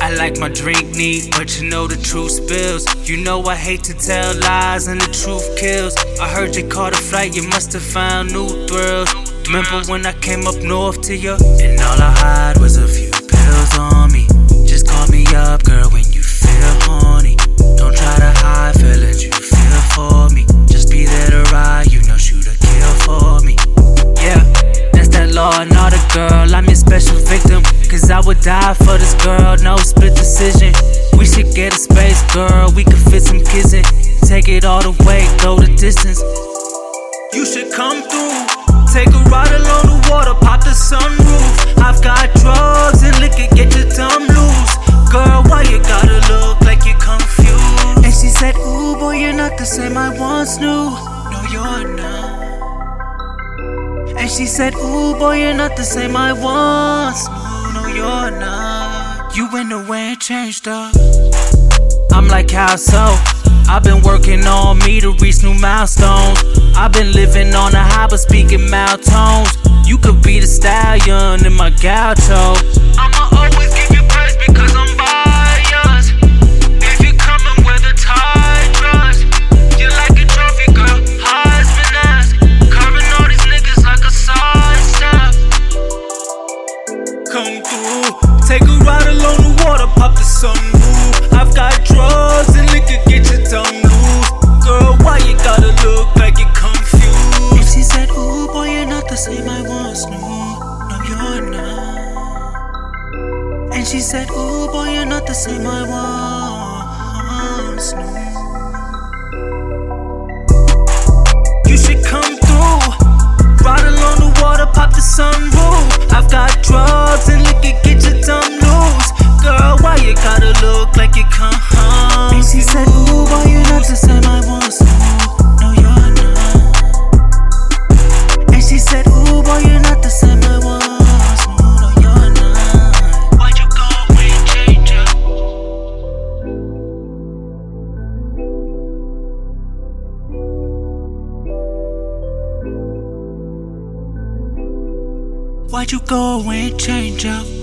I like my drink neat, but you know the truth spills. You know I hate to tell lies and the truth kills. I heard you caught a flight, you must have found new thrills. Remember when I came up north to you? And all I had was a few pills on law girl. I'm your special victim. Cause I would die for this girl, no split decision. We should get a space, girl. We could fit some kids in. Take it all the way, go the distance. You should come through. Take a ride along the water, pop the sunroof. I've got drugs and liquor, get your thumb loose. Girl, why you gotta look like you're confused? And she said, Ooh, boy, you're not the same I once knew. No, you're not. And she said, Ooh, boy, you're not the same I once oh, knew. No, you're not. You went away and changed up. I'm like, how so? I've been working on me to reach new milestones. I've been living on a high but speaking mild tones. You could be the stallion in my gaucho. Take a ride along the water, pop the sunroof. I've got drugs and liquor, get your tongue loose. Girl, why you gotta look like you're confused? And she said, Ooh, boy, you're not the same I once knew. No, you're not. And she said, Ooh, boy, you're not the same I once knew. You should come through. Ride along the water, pop the sunroof. Why'd you go and change up?